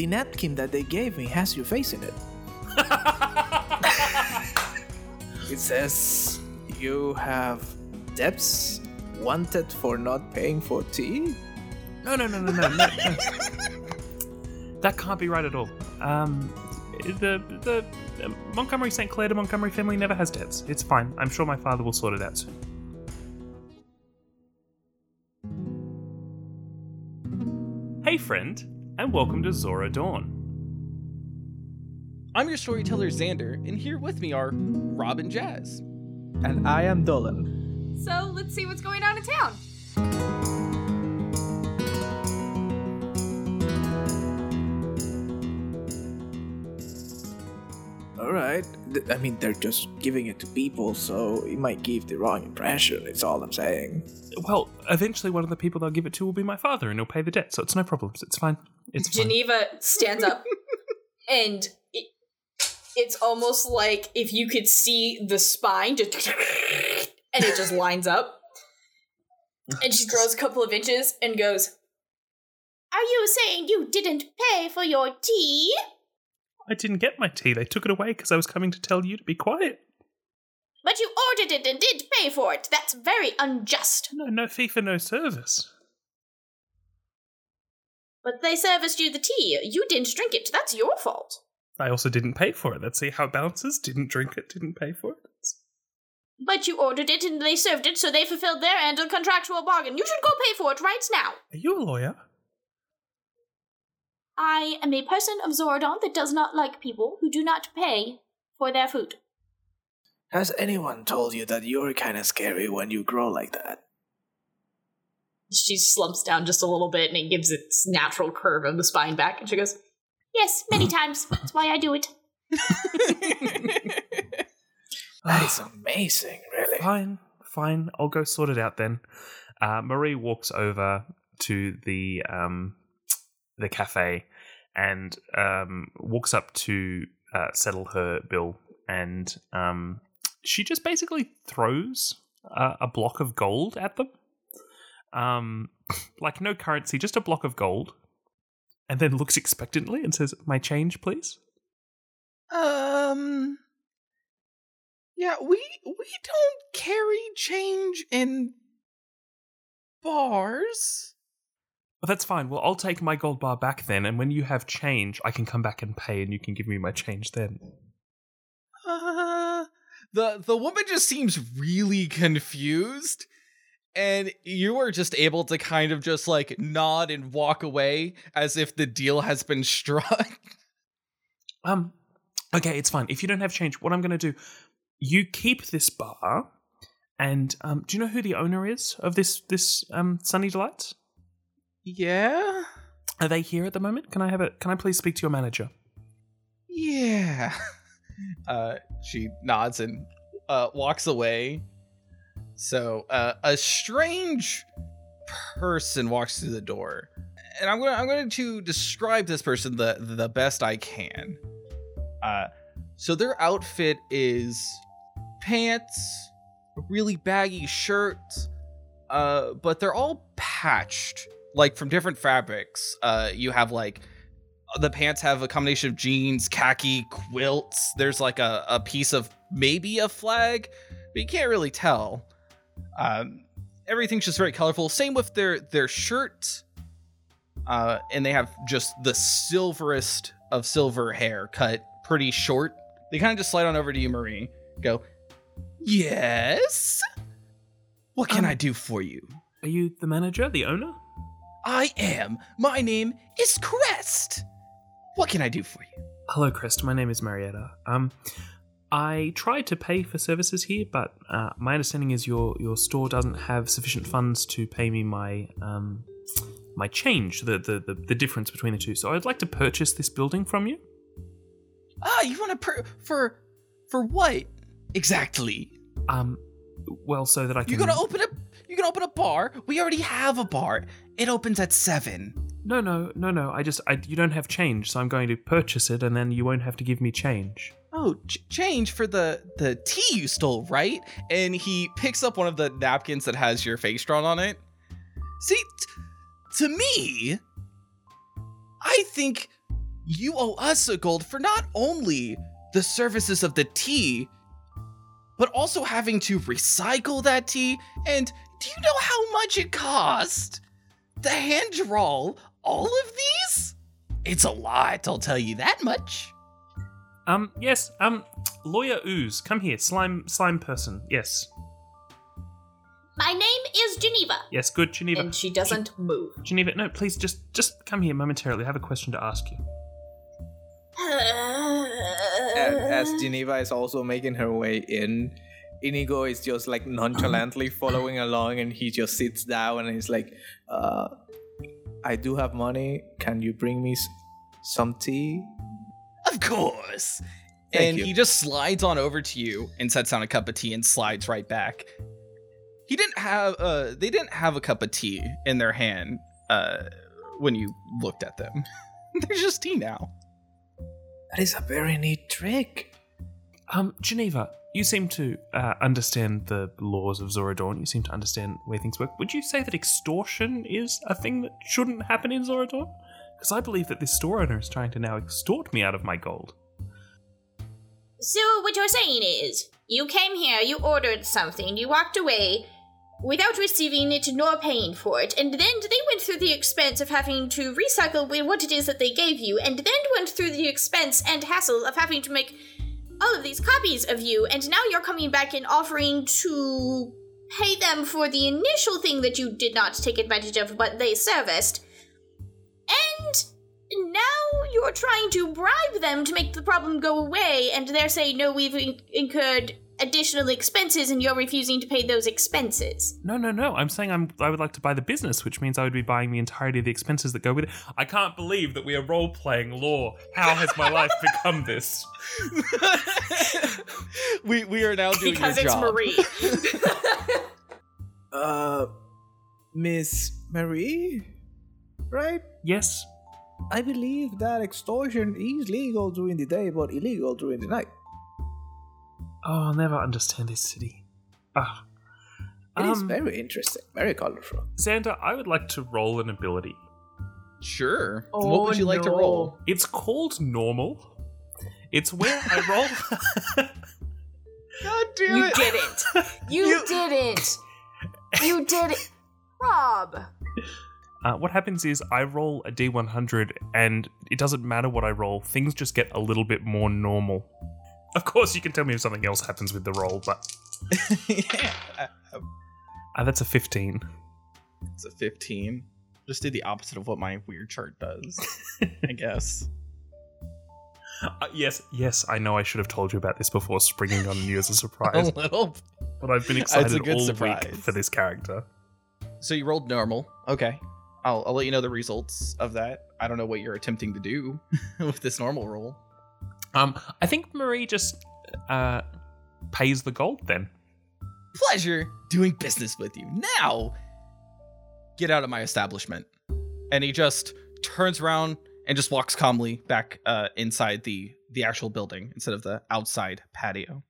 the napkin that they gave me has your face in it. it says you have debts wanted for not paying for tea. No, no, no, no, no, no. that can't be right at all. Um, the the Montgomery St. Clair to Montgomery family never has debts. It's fine. I'm sure my father will sort it out soon. Hey, friend, and welcome to Zora Dawn. I'm your storyteller Xander, and here with me are Rob and Jazz. And I am Dolan. So let's see what's going on in town. All right. I mean, they're just giving it to people, so it might give the wrong impression. It's all I'm saying. Well, eventually, one of the people they'll give it to will be my father, and he'll pay the debt, so it's no problems. It's fine. It's. Geneva stands up and it, it's almost like if you could see the spine just and it just lines up. And she grows a couple of inches and goes, Are you saying you didn't pay for your tea? I didn't get my tea. They took it away because I was coming to tell you to be quiet. But you ordered it and did pay for it. That's very unjust. No, no fee for no service. But they serviced you the tea. You didn't drink it. That's your fault. I also didn't pay for it. Let's see how it balances. Didn't drink it, didn't pay for it. But you ordered it and they served it, so they fulfilled their end of the contractual bargain. You should go pay for it right now. Are you a lawyer? I am a person of Zorodon that does not like people who do not pay for their food. Has anyone told you that you're kind of scary when you grow like that? She slumps down just a little bit and it gives its natural curve of the spine back, and she goes, Yes, many times. That's why I do it. That is amazing, really. Fine, fine. I'll go sort it out then. Uh, Marie walks over to the um, the cafe and um, walks up to uh, settle her bill, and um, she just basically throws a, a block of gold at them. Um, like no currency, just a block of gold, and then looks expectantly and says, "My change, please." Um. Yeah, we we don't carry change in bars. Well, that's fine. Well, I'll take my gold bar back then, and when you have change, I can come back and pay, and you can give me my change then. Uh, the the woman just seems really confused, and you are just able to kind of just like nod and walk away as if the deal has been struck. Um, okay, it's fine. If you don't have change, what I'm going to do, you keep this bar, and um, do you know who the owner is of this this um Sunny Delights? Yeah, Are they here at the moment? Can I have a? Can I please speak to your manager? yeah. Uh, she nods and uh walks away. So uh, a strange person walks through the door, and I'm going I'm going to describe this person the the best I can. Uh, so their outfit is pants, a really baggy shirt, uh, but they're all patched, like from different fabrics. Uh, you have like the pants have a combination of jeans, khaki, quilts. There's like a, a piece of maybe a flag, but you can't really tell. Um, everything's just very colorful. Same with their their shirt. Uh, and they have just the silverest of silver hair cut pretty short. They kind of just slide on over to you, Marie. Go, yes. What can Um, I do for you? Are you the manager, the owner? I am. My name is Crest. What can I do for you? Hello, Crest. My name is Marietta. Um, I tried to pay for services here, but uh, my understanding is your your store doesn't have sufficient funds to pay me my um my change, the the the, the difference between the two. So I'd like to purchase this building from you. Ah, you want to per- for for what exactly? Um, well, so that I can. You're gonna open a you're gonna open a bar. We already have a bar. It opens at seven. No, no, no, no. I just I you don't have change, so I'm going to purchase it, and then you won't have to give me change. Oh, ch- change for the the tea you stole, right? And he picks up one of the napkins that has your face drawn on it. See, t- to me, I think you owe us a gold for not only the services of the tea, but also having to recycle that tea. And do you know how much it cost to hand draw all of these? It's a lot, I'll tell you that much. Um, yes, um, lawyer Ooze, come here, slime, slime person. Yes, My name is Geneva. yes, good, Geneva. And she doesn't move. Geneva, no, please, just, just come here momentarily. I have a question to ask you. And as Geneva is also making her way in, Inigo is just like nonchalantly following along and he just sits down and he's like, uh, I do have money. Can you bring me some tea? Of course. Thank and you. he just slides on over to you and sets down a cup of tea and slides right back. He didn't have uh they didn't have a cup of tea in their hand uh when you looked at them. There's just tea now. That is a very neat trick. Um, Geneva, you seem to uh, understand the laws of Zoradorn. You seem to understand where things work. Would you say that extortion is a thing that shouldn't happen in Zoradorn? Because I believe that this store owner is trying to now extort me out of my gold. So what you're saying is, you came here, you ordered something, you walked away without receiving it nor paying for it, and then they went through the expense of having to recycle what it is that they gave you, and then went through the expense and hassle of having to make all of these copies of you, and now you're coming back and offering to pay them for the initial thing that you did not take advantage of, but they serviced. And now you're trying to bribe them to make the problem go away, and they're saying, no, we've in- incurred additional expenses, and you're refusing to pay those expenses. No, no, no. I'm saying I'm, I would like to buy the business, which means I would be buying the entirety of the expenses that go with it. I can't believe that we are role playing law. How has my life become this? we we are now doing because your it's job. Marie. Uh, Miss Marie? Right? Yes. I believe that extortion is legal during the day, but illegal during the night. Oh, I'll never understand this city. Ah. It is Um, very interesting, very colorful. Xander, I would like to roll an ability. Sure. Oh, what would you like to roll? It's called normal. It's where I roll. God damn you didn't. You, You- didn't. You did it. Rob. Uh, what happens is I roll a d100, and it doesn't matter what I roll. Things just get a little bit more normal. Of course, you can tell me if something else happens with the roll, but yeah. uh, that's a 15. It's a 15. Just did the opposite of what my weird chart does, I guess. Uh, yes, yes, I know I should have told you about this before springing on you as a A surprise, little. but I've been excited a good all surprise. week for this character. So you rolled normal. Okay. I'll, I'll let you know the results of that. I don't know what you're attempting to do with this normal roll. Um, I think Marie just uh, pays the gold then. Pleasure doing business with you. Now, get out of my establishment. And he just turns around and just walks calmly back uh, inside the the actual building instead of the outside patio.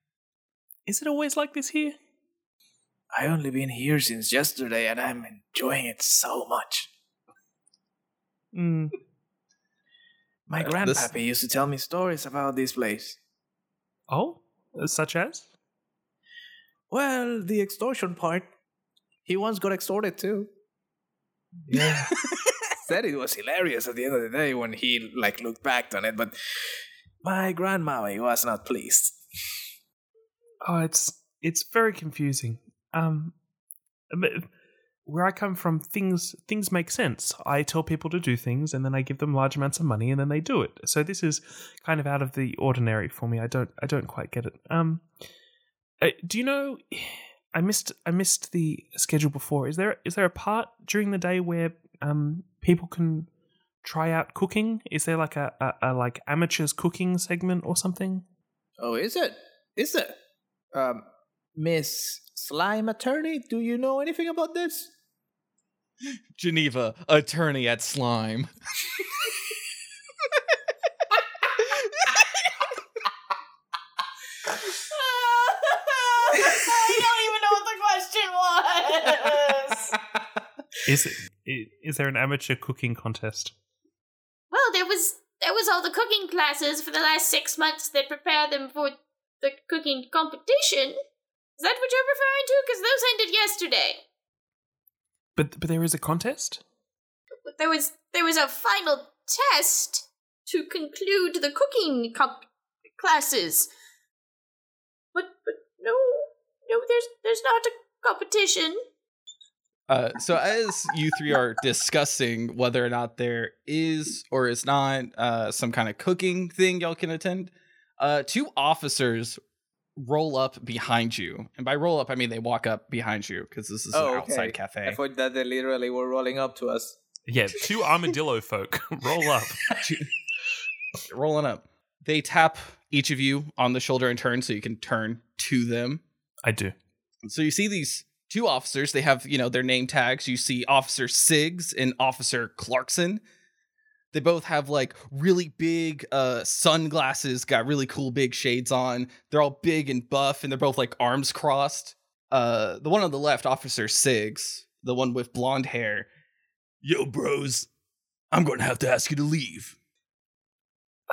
Is it always like this here? I only been here since yesterday and I'm enjoying it so much. Mm, My Uh, this- grandpappy used to tell me stories about this place. oh, such as? Well, the extortion part. He once got extorted too. Yeah. Said it was hilarious at the end of the day when he like looked back on it, but my grandmammy was not pleased. Oh, it's it's very confusing. Um, where I come from, things things make sense. I tell people to do things, and then I give them large amounts of money, and then they do it. So this is kind of out of the ordinary for me. I don't I don't quite get it. Um, uh, do you know? I missed I missed the schedule before. Is there is there a part during the day where um people can try out cooking? Is there like a, a, a like amateurs cooking segment or something? Oh, is it? Is it? Um, Miss Slime Attorney, do you know anything about this? Geneva, attorney at Slime. I don't even know what the question was. Is it i- is there an amateur cooking contest? well, there was there was all the cooking classes for the last six months that prepare them for the cooking competition. Is that what you're referring to? Because those ended yesterday. But but there is a contest. But there was there was a final test to conclude the cooking comp- classes. But but no no there's there's not a competition. Uh, so as you three are discussing whether or not there is or is not uh, some kind of cooking thing y'all can attend, uh, two officers roll up behind you, and by roll up I mean they walk up behind you because this is Oh, an okay. outside I thought that they literally were rolling up to us. Yeah, two armadillo folk roll up. Rolling up, they tap each of you on the shoulder in turn so you can turn to them. I do. So you see these two officers. They have, you know, their name tags. You see Officer Siggs and Officer Clarkson. They both have like really big uh sunglasses, got really cool big shades on. They're all big and buff, and they're both like arms crossed. Uh the one on the left, Officer Siggs, the one with blonde hair. Yo, bros, I'm gonna have to ask you to leave.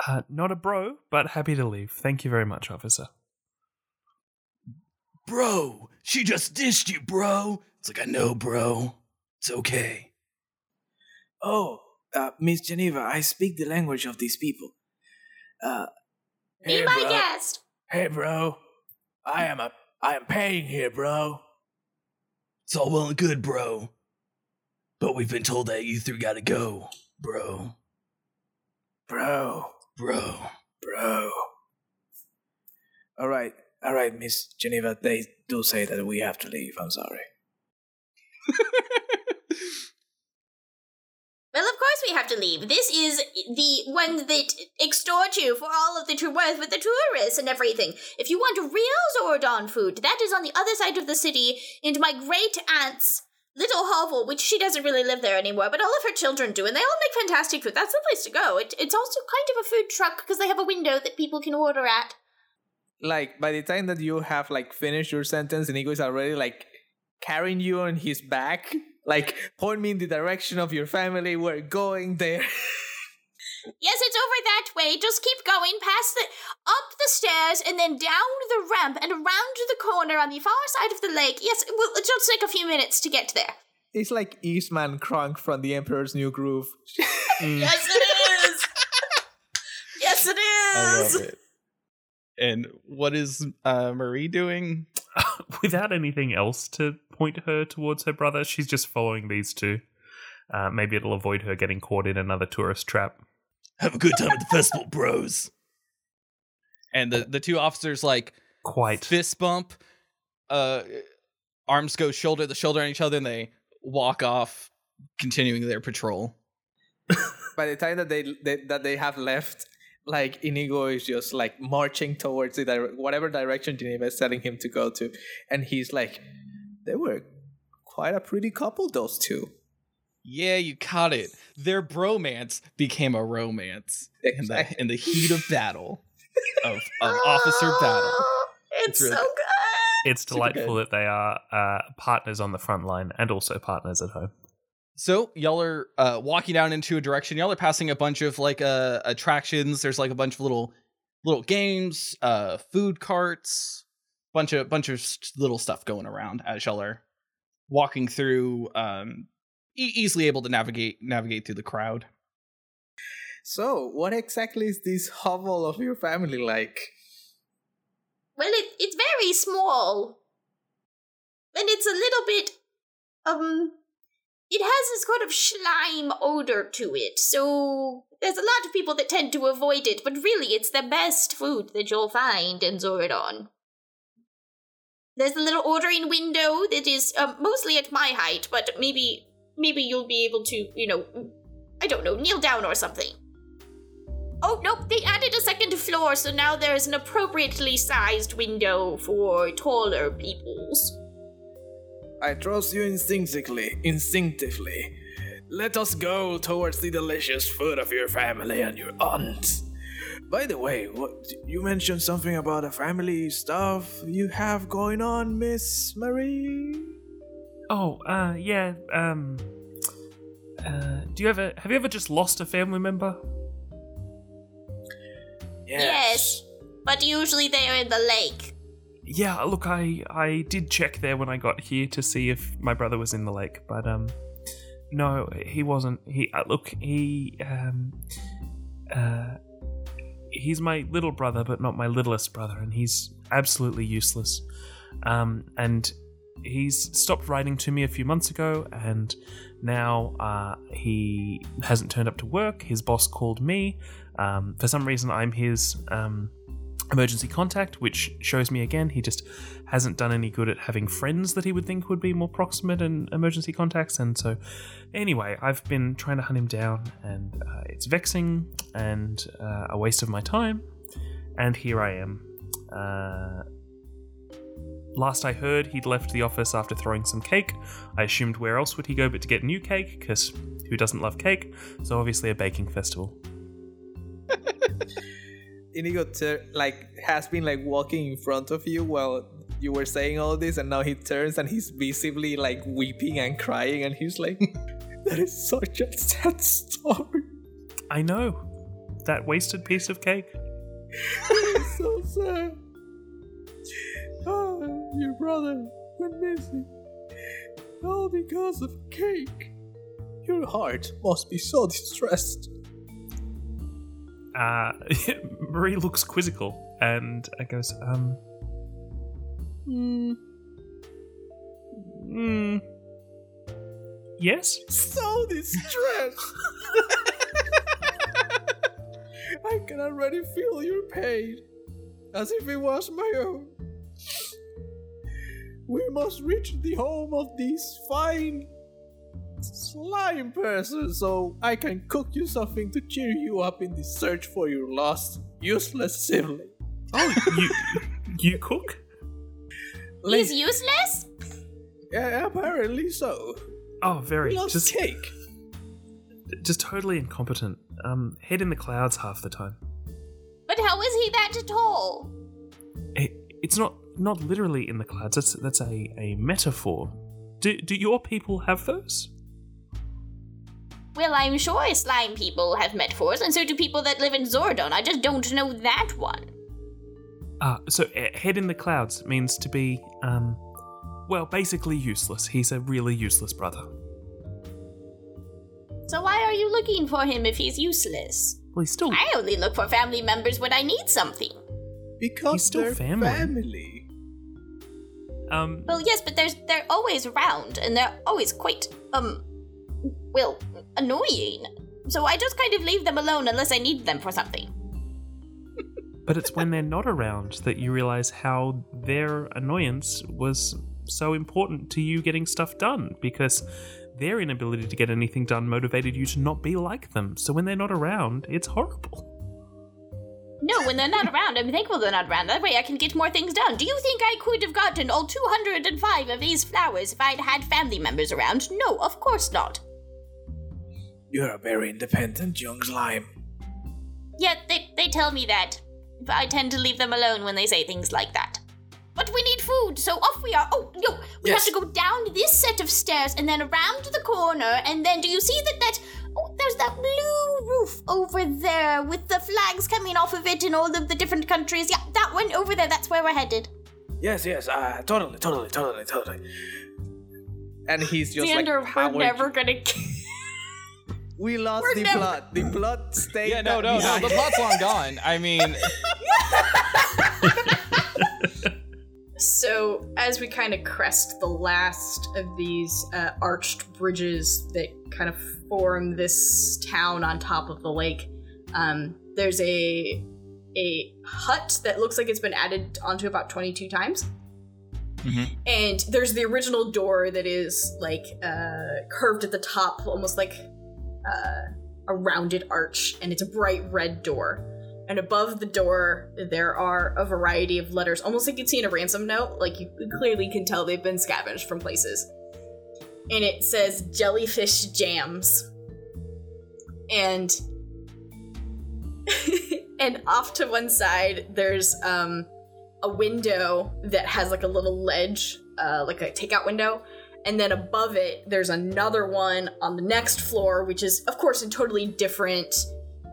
Uh, not a bro, but happy to leave. Thank you very much, officer. Bro, she just dished you, bro. It's like I know, bro. It's okay. Oh, uh, Miss Geneva, I speak the language of these people. Uh, Be my guest. Hey, bro. I am a. I am paying here, bro. It's all well and good, bro. But we've been told that you three gotta go, bro. Bro, Bro. bro. All right, all right, Miss Geneva. They do say that we have to leave. I'm sorry. Course we have to leave. This is the one that extort you for all of the you're worth with the tourists and everything. If you want real Zordon food, that is on the other side of the city, in my great aunt's little hovel, which she doesn't really live there anymore, but all of her children do, and they all make fantastic food. That's the place to go. It, it's also kind of a food truck because they have a window that people can order at. Like by the time that you have like finished your sentence, and Inigo is already like carrying you on his back. Like point me in the direction of your family. We're going there. Yes, it's over that way. Just keep going past the up the stairs and then down the ramp and around the corner on the far side of the lake. Yes, it will it'll just take a few minutes to get there. it's like Yzma and Kronk from the Emperor's New Groove. Yes, it is. yes, it is I love it. And what is uh, Marie doing? Without anything else to point her towards her brother, she's just following these two. Uh, maybe it'll avoid her getting caught in another tourist trap. Have a good time at the festival, bros. And the, the two officers like Quite. fist bump, uh, arms go shoulder to shoulder on each other, and they walk off, continuing their patrol. by the time that they, they that they have left, like Inigo is just like marching towards the dire- whatever direction Geneva is telling him to go to, and he's like, they were quite a pretty couple, those two. Yeah, you caught it. Their bromance became a romance in the in the heat of battle of, of officer battle. It's, It's really so good. It's delightful that they are uh, partners on the front line and also partners at home. So y'all are uh, walking down into a direction. Y'all are passing a bunch of like uh, attractions. There's like a bunch of little little games, uh, food carts, bunch of bunch of little stuff going around as y'all are walking through. Um, e- easily able to navigate navigate through the crowd. So, what exactly is this hovel of your family like? Well, it, it's very small. And it's a little bit, um, it has this sort of slime odor to it, so there's a lot of people that tend to avoid it, but really it's the best food that you'll find in Zoradon. There's a little ordering window that is um, mostly at my height, but maybe maybe you'll be able to, you know, I don't know, kneel down or something. Oh, nope, they added a second floor, so now there's an appropriately sized window for taller peoples. I trust you instinctively. Instinctively. Let us go towards the delicious food of your family and your aunt. By the way, what you mentioned something about a family stuff you have going on, Miss Marie? Oh, uh, yeah. Um, uh, do you ever have you ever just lost a family member? Yes. But usually they are in the lake. Yeah, look, I I did check there when I got here to see if my brother was in the lake, but um, no, he wasn't. He uh, look, he um, uh, he's my little brother, but not my littlest brother, and he's absolutely useless. Um, and he's stopped writing to me a few months ago, and now uh, he hasn't turned up to work. His boss called me. Um, for some reason, I'm his um, emergency contact, which shows me again he just hasn't done any good at having friends that he would think would be more proximate and emergency contacts. And so, anyway, I've been trying to hunt him down, and uh, it's vexing and uh, a waste of my time. And here I am. Uh, last I heard, he'd left the office after throwing some cake. I assumed where else would he go but to get new cake? Because who doesn't love cake? So obviously a baking festival. Inigo tur- like has been like walking in front of you while you were saying all this, and now he turns and he's visibly like weeping and crying, and he's like, "That is such a sad story. I know that wasted piece of cake. It's so sad. Ah, your brother went missing, all because of cake. Your heart must be so distressed." Uh, Marie looks quizzical and goes, um, hmm, hmm, yes. so distressed. I can already feel your pain, as if it was my own. We must reach the home of these fine slime person, so I can cook you something to cheer you up in the search for your lost, useless sibling. Oh, you you cook? He's useless? Yeah, apparently so. Oh, very He loves just cake. just totally incompetent. Um, head in the clouds half the time. But how is he that tall? It, it's not not literally in the clouds. That's that's a, a metaphor. Do do your people have those? Well, I'm sure slime people have metaphors, and so do people that live in Zordon. I just don't know that one. Ah, so uh, head in the clouds means to be um, well, basically useless. He's a really useless brother. So why are you looking for him if he's useless? Well, he's still I only look for family members when I need something. Because He's still they're family. family. um. Well, yes, but there's they're always around, and they're always quite um, well, annoying. So I just kind of leave them alone unless I need them for something. But it's when they're not around that you realize how their annoyance was so important to you getting stuff done because their inability to get anything done motivated you to not be like them. So when they're not around, it's horrible. No, when they're not around, I'm thankful they're not around. That way I can get more things done. Do you think I could have gotten all 205 of these flowers if I'd had family members around? No, of course not. You're a very independent young slime. Yet they, they tell me that. But I tend to leave them alone when they say things like that. But we need food, so off we are. Oh, no, we Yes. have to go down this set of stairs and then around the corner, and then do you see that that. Oh, there's that blue roof over there with the flags coming off of it in all of the different countries. Yeah, that one over there, that's where we're headed. Yes, yes, uh, totally, totally, totally, totally. And he's just Xander, like, we're never gonna. We lost we're the never- plot. The plot stayed. Yeah, no, back no, no. The plot's long gone. I mean, So, as we kind of crest the last of these uh, arched bridges that kind of form this town on top of the lake, um, there's a a hut that looks like it's been added onto about 22 times. Mhm. And there's the original door that is like uh, curved at the top, almost like uh, a rounded arch, and it's a bright red door. And above the door there are a variety of letters almost like you'd see in a ransom note. Like you clearly can tell they've been scavenged from places. And it says jellyfish jams. And and off to one side there's um a window that has like a little ledge uh like a takeout window and then above it there's another one on the next floor which is of course in totally different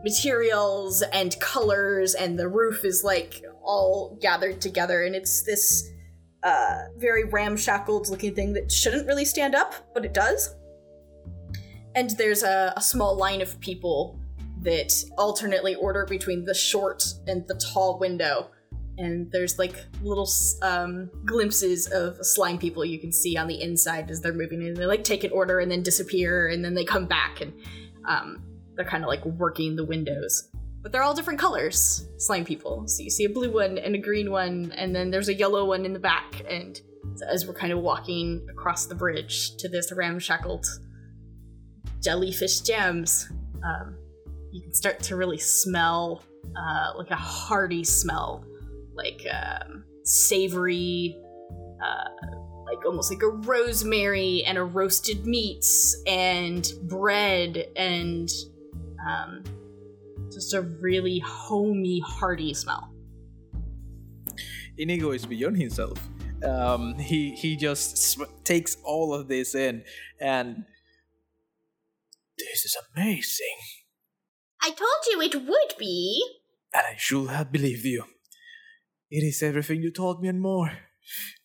materials and colors, and the roof is like all gathered together, and it's this uh, very ramshackled looking thing that shouldn't really stand up, but it does. And there's a, a small line of people that alternately order between the short and the tall window. And there's like little um, glimpses of slime people you can see on the inside as they're moving in. They like take an order and then disappear, and then they come back, and um, they're kind of like working the windows. But they're all different colors, slime people. So you see a blue one and a green one, and then there's a yellow one in the back. And as we're kind of walking across the bridge to this ramshackled jellyfish gems, um, you can start to really smell uh, like a hearty smell, like um, savory, uh, like almost like a rosemary and a roasted meats and bread and um, just a really homey, hearty smell. Inigo is beyond himself. Um, he he just sm- takes all of this in, and this is amazing. I told you it would be. And I should have believed you. It is everything you told me and more.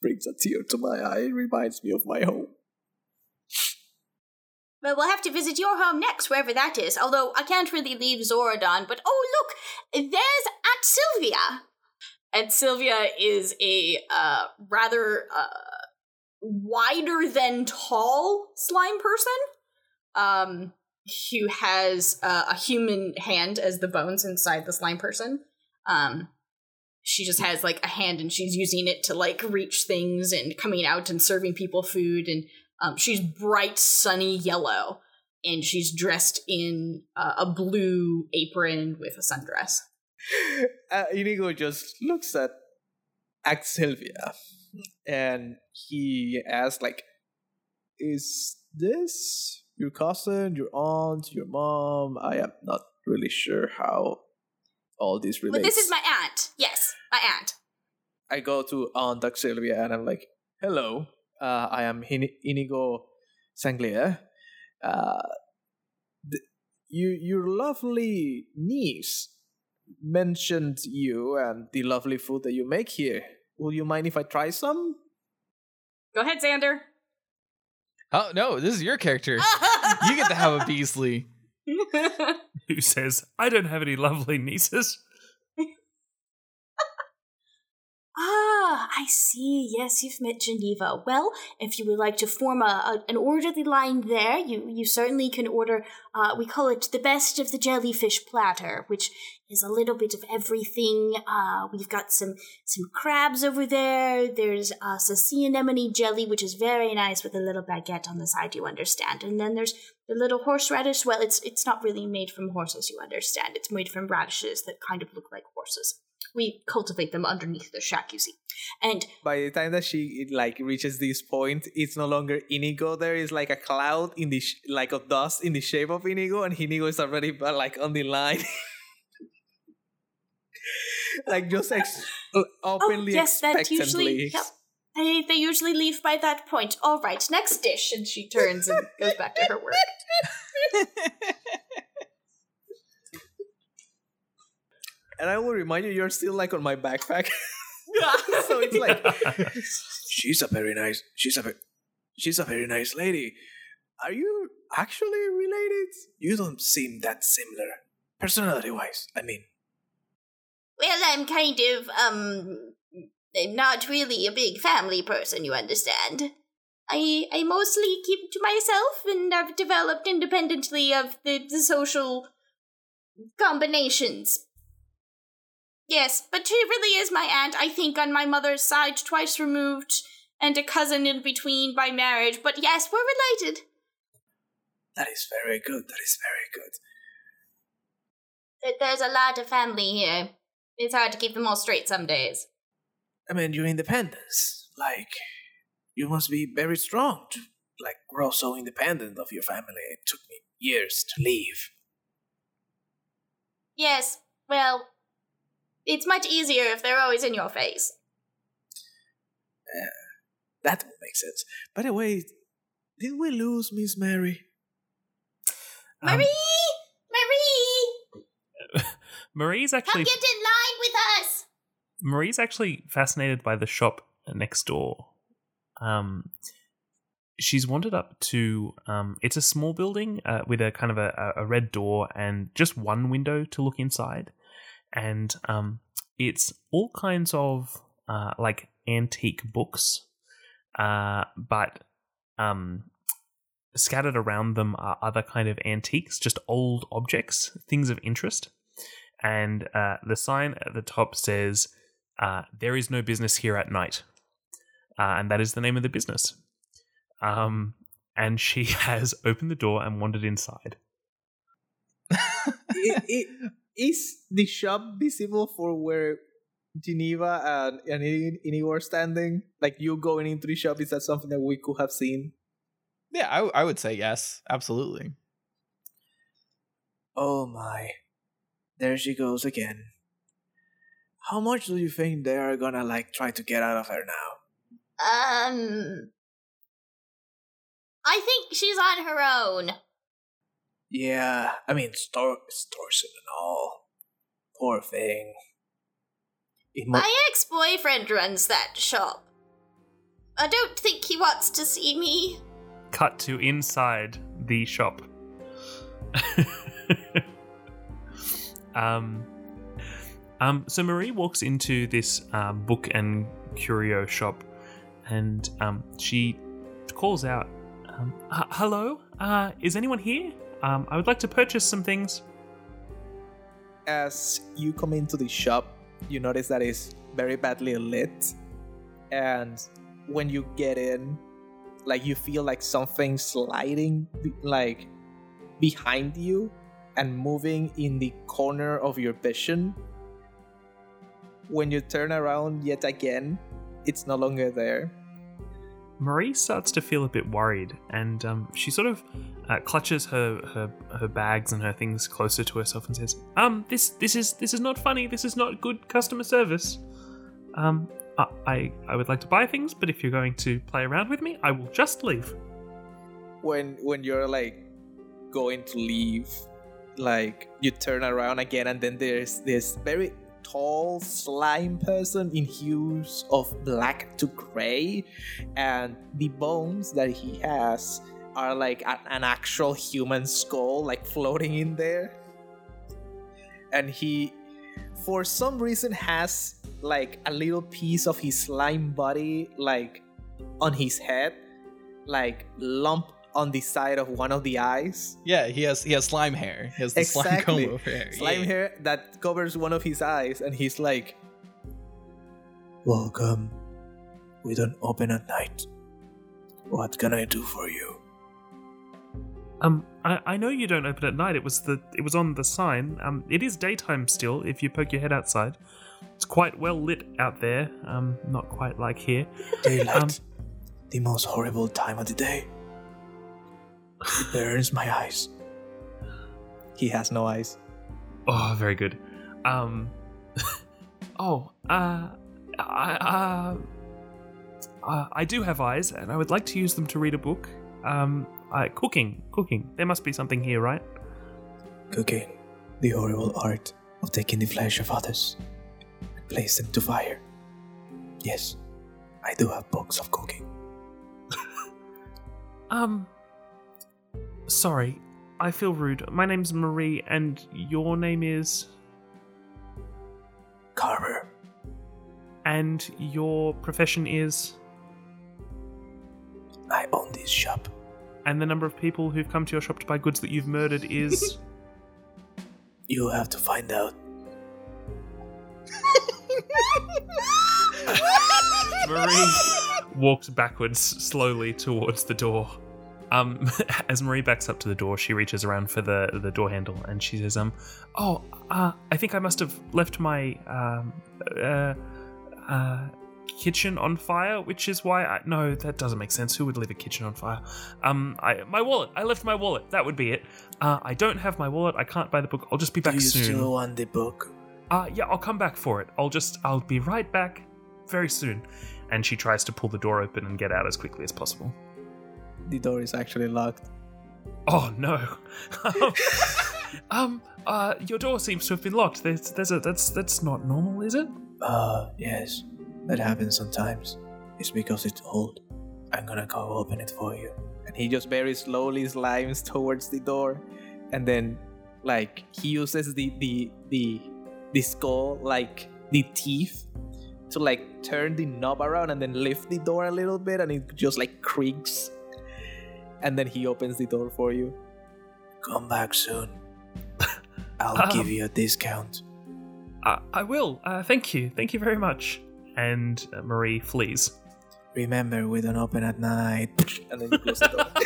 Brings a tear to my eye. Reminds me of my home. Well, we'll have to visit your home next, wherever that is. Although I can't really leave Zorodon. But oh, look, there's Aunt Sylvia. And Sylvia is a uh, rather uh, wider than tall slime person. Um, who has uh, a human hand as the bones inside the slime person. Um, she just has like a hand and she's using it to like reach things and coming out and serving people food and um, she's bright sunny yellow and she's dressed in uh, a blue apron with a sundress. Uh, Inigo just looks at Aunt Sylvia and he asks like is this your cousin your aunt your mom? I am not really sure how all this relates but this is my aunt yes my aunt i go to aunt Sylvia and i'm like hello uh, i am Hin- inigo Sanglier. uh, th- you, your lovely niece mentioned you and the lovely food that you make here will you mind if i try some go ahead xander Oh no, this is your character. you get to have a Beasley. Who says, I don't have any lovely nieces? Ah, I see. Yes, you've met Geneva. Well, if you would like to form a, a an orderly line there, you you certainly can order. Uh, we call it the best of the jellyfish platter, which is a little bit of everything. Uh, we've got some some crabs over there. There's uh, some sea anemone jelly, which is very nice with a little baguette on the side. You understand, and then there's the little horseradish. Well, it's it's not really made from horses. You understand. It's made from radishes that kind of look like horses we cultivate them underneath the shack you see and by the time that she like reaches this point it's no longer inigo there is like a cloud in the sh- like of dust in the shape of inigo and inigo is already like on the line like just ex- oh, openly oh, yes that usually yep. They, they usually leave by that point. All right, next dish. And she turns and goes back to her work. and I will remind you, you're still like on my backpack. so it's like, she's a very nice, she's a, she's a very nice lady. Are you actually related? You don't seem that similar, personality-wise. I mean. Well, I'm kind of um, I'm not really a big family person. You understand? I I mostly keep to myself, and I've developed independently of the, the social combinations. Yes, but she really is my aunt, I think, on my mother's side, twice removed, and a cousin in between by marriage. But yes, we're related. That is very good. That is very good. There's a lot of family here. It's hard to keep them all straight some days. I mean, your independence. Like, you must be very strong to, like, grow so independent of your family. It took me years to leave. Yes, well, it's much easier if they're always in your face. Uh, that would make sense. By the way, did we lose Miss Mary? Marie! Um, Marie! Marie's actually. Come actually get in line with us. Marie's actually fascinated by the shop next door. Um, she's wandered up to. Um, it's a small building uh, with a kind of a, a red door and just one window to look inside, and um, it's all kinds of uh, like antique books, uh, but um, scattered around them are other kind of antiques, just old objects, things of interest. And uh, the sign at the top says, uh, "There is no business here at night," uh, and that is the name of the business. Um, and she has opened the door and wandered inside. I- I- is the shop visible for where Geneva and, and Ini- Inigo are standing? Like you going into the shop, is that something that we could have seen? Yeah, I, I would say yes, absolutely. Oh my. There she goes again. How much do you think they are gonna like try to get out of her now? Um, I think she's on her own. Yeah, I mean, stor- extortion and all. Poor thing. It mu- My ex-boyfriend runs that shop. I don't think he wants to see me. Cut to inside the shop. um, um, so Marie walks into this um, book and curio shop, and um, she calls out, um, "Hello, uh, is anyone here? Um, I would like to purchase some things." as you come into the shop, you notice that it's very badly lit. And when you get in, like you feel like something sliding like behind you and moving in the corner of your vision. When you turn around yet again, it's no longer there. Marie starts to feel a bit worried, and um, she sort of uh, clutches her, her her bags and her things closer to herself and says, "Um, this this is this is not funny. This is not good customer service. Um, I I, would like to buy things, but if you're going to play around with me, I will just leave." when when you're like going to leave like you turn around again and then there's this very tall slime person in hues of black to gray. And the bones that he has are like a- an actual human skull like floating in there. And he for some reason has like a little piece of his slime body like on his head like lump on the side of one of the eyes. Yeah, he has he has slime hair. He has the slime comb over hair. Slime yeah. hair that covers one of his eyes, and he's like, Welcome. We don't open at night. What can I do for you? Um, I, I know you don't open at night. It was the it was on the sign. Um, it is daytime still. If you poke your head outside, it's quite well lit out there. Um, not quite like here. Daylight. Um, the most horrible time of the day. It burns my eyes. He has no eyes. Oh, very good. Um, oh, uh, I, uh, uh, I do have eyes, and I would like to use them to read a book. Um, uh, cooking, cooking. There must be something here, right? Cooking. The horrible art of taking the flesh of others and place them to fire. Yes, I do have books of cooking. Um, sorry, I feel rude. My name's Marie, and your name is, Carver. and your profession is, I own this shop. and the number of people who've come to your shop to buy goods that you've murdered is. You have to find out. Marie walks backwards slowly towards the door. Um, as Marie backs up to the door, she reaches around for the, the door handle and she says, "Um, oh, uh, I think I must have left my um, uh, uh, kitchen on fire, which is why I no, that doesn't make sense. Who would leave a kitchen on fire? Um, I my wallet. I left my wallet. That would be it. Uh, I don't have my wallet. I can't buy the book. I'll just be back do you soon. still want the book? Uh, yeah, I'll come back for it. I'll just, I'll be right back very soon. And she tries to pull the door open and get out as quickly as possible. The door is actually locked. Oh no. um, Uh, your door seems to have been locked. There's, there's a that's that's not normal, is it? Uh, yes, that happens sometimes. It's because it's old. I'm gonna go open it for you. And he just very slowly slimes towards the door, and then, like, he uses the the the the skull like the teeth to like turn the knob around and then lift the door a little bit, and it just like creaks. And then he opens the door for you. Come back soon. I'll Um, give you a discount. Uh, I will. Uh, thank you. Thank you very much. And uh, Marie flees. Remember, we don't open at night. And then you close the door.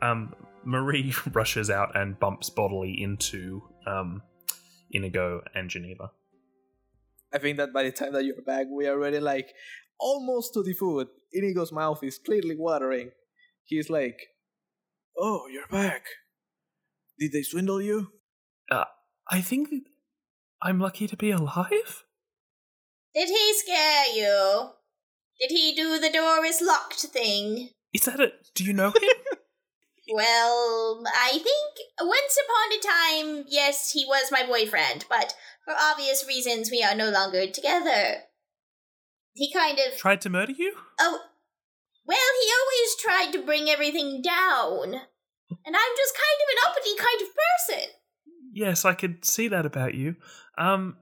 Um, Marie rushes out and bumps bodily into um, Inigo and Geneva. I think that by the time that you're back, we are already like almost to the food. Inigo's mouth is clearly watering. He's like, "Oh, you're back. Did they swindle you?" Uh, I think I'm lucky to be alive. Did he scare you? Did he do the door is locked thing? Is that a? Do you know him? Well, I think once upon a time, yes, he was my boyfriend, but for obvious reasons, we are no longer together. He kind of. Tried to murder you? Oh. Well, he always tried to bring everything down. And I'm just kind of an uppity kind of person. Yes, I could see that about you. Um,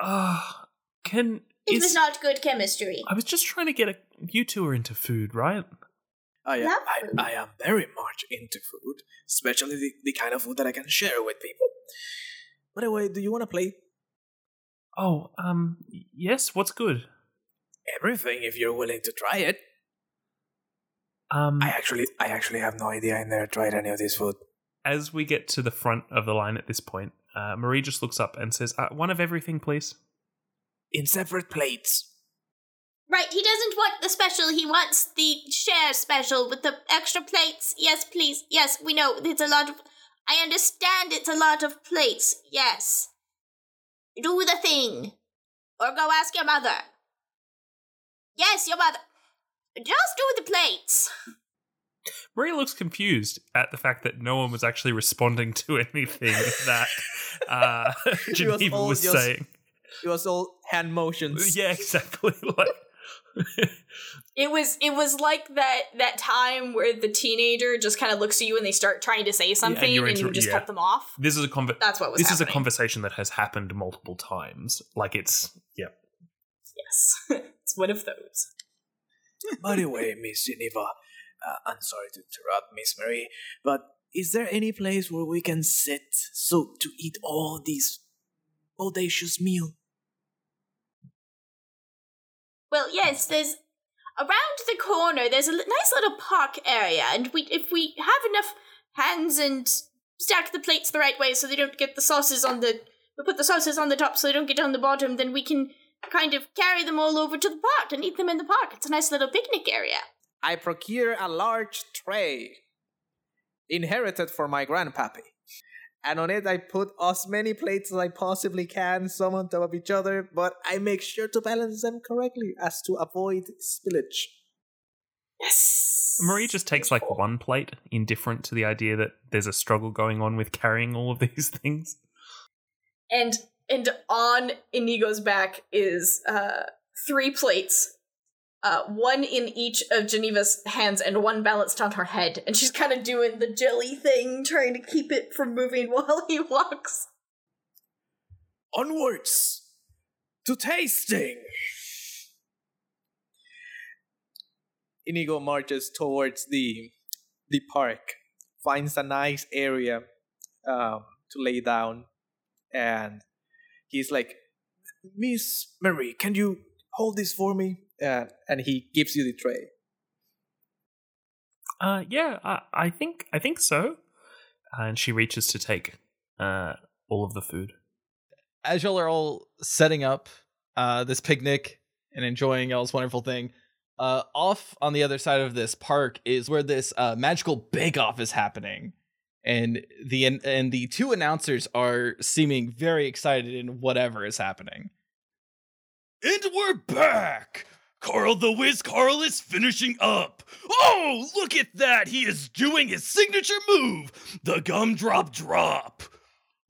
ah, can It is was not good chemistry. I was just trying to get a you two are into food, right? I am, I. I am very much into food, especially the, the kind of food that I can share with people. By the way, do you want to play Oh, um, yes. What's good? Everything if you're willing to try it? Um, I actually, I actually have no idea I never tried any of this food. as we get to the front of the line at this point, uh, Marie just looks up and says, uh, "One of everything, please." In separate plates. Right, he doesn't want the special, he wants the share special with the extra plates. Yes, please. Yes, we know it's a lot of. I understand it's a lot of plates. Yes. Do the thing. Or go ask your mother. Yes, your mother. Just do the plates. Marie looks confused at the fact that no one was actually responding to anything that uh, She was Geneva all was just- saying. It was all hand motions. Yeah, exactly. Like, It was it was like that that time where the teenager just kind of looks at you and they start trying to say something you're and, you just yeah. cut them off. this is a conver- That's what was this is a conversation that has happened multiple times. Like it's yeah. Yes, it's one of those. By the way, Miss Geneva, uh, I'm sorry to interrupt, Miss Marie, but is there any place where we can sit so to eat all these audacious meal? Well, yes, there's around the corner. There's a nice little park area, and we if we have enough hands and stack the plates the right way so they don't get the sauces on the we put the sauces on the top so they don't get on the bottom. Then we can kind of carry them all over to the park and eat them in the park. It's a nice little picnic area. I procure a large tray, inherited from my grandpappy. And on it, I put as many plates as I possibly can, some on top of each other, but I make sure to balance them correctly as to avoid spillage. Yes. Marie just takes like one plate, indifferent to the idea that there's a struggle going on with carrying all of these things. and and on Inigo's back is uh three plates. Uh, one in each of Geneva's hands and one balanced on her head, and she's kind of doing the jelly thing, trying to keep it from moving while he walks. Onwards to tasting. Inigo marches towards the the park, finds a nice area um, to lay down, and he's like, "Miss Marie, can you hold this for me?" Uh, and he gives you the tray. Uh, yeah, I, I think I think so. And she reaches to take uh all of the food. as y'all are all setting up uh, this picnic and enjoying y'all's wonderful thing, uh, off on the other side of this park is where this uh, magical bake off is happening, and the and the two announcers are seeming very excited in whatever is happening. And we're back. Carl the Wiz Carl is finishing up. Oh, look at that! He is doing his signature move, the gumdrop drop.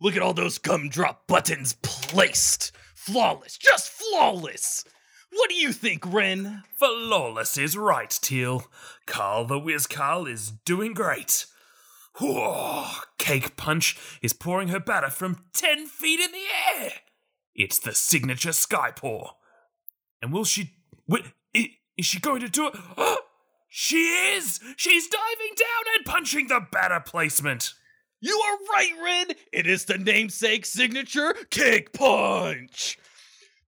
Look at all those gumdrop buttons placed. Flawless, just flawless. What do you think, Ren? Flawless is right, Teal. Carl the Wiz Carl is doing great. Whoa, Cake Punch is pouring her batter from 10 feet in the air. It's the signature sky pour. And will she. Wait, i- is she going to do it? she is! She's diving down and punching the batter placement. You are right, Ren. It is the namesake signature cake punch.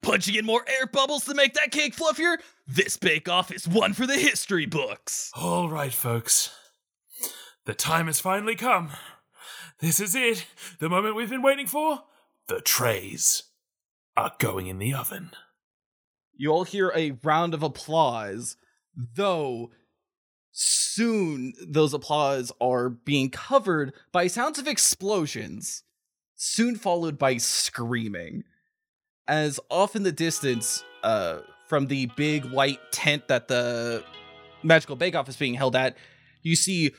Punching in more air bubbles to make that cake fluffier. This bake off is one for the history books. All right, folks. The time has finally come. This is it. The moment we've been waiting for. The trays are going in the oven. You all hear a round of applause, though soon those applause are being covered by sounds of explosions, soon followed by screaming. As off in the distance, uh, from the big white tent that the magical bake off is being held at, you see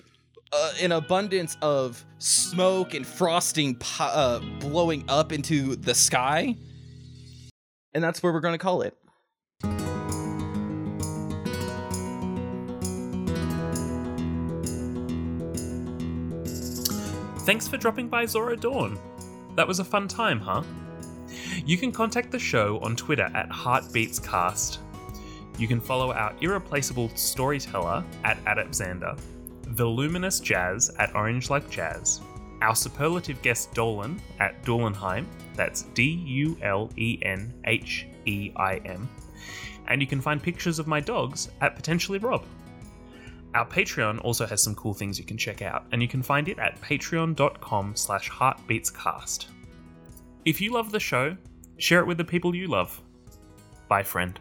uh, an abundance of smoke and frosting po- uh, blowing up into the sky. And that's where we're going to call it. Thanks for dropping by Zora Dawn. That was a fun time, huh? You can contact the show on Twitter at HeartbeatsCast. You can follow our irreplaceable storyteller at Adapxander, the luminous Jazz at Orange Like Jazz, our superlative guest Dolan at Dulenheim, that's D U L E N H E I M, and you can find pictures of my dogs at Potentially Rob. Our Patreon also has some cool things you can check out, and you can find it at patreon.com slash heartbeatscast. If you love the show, share it with the people you love. Bye, friend.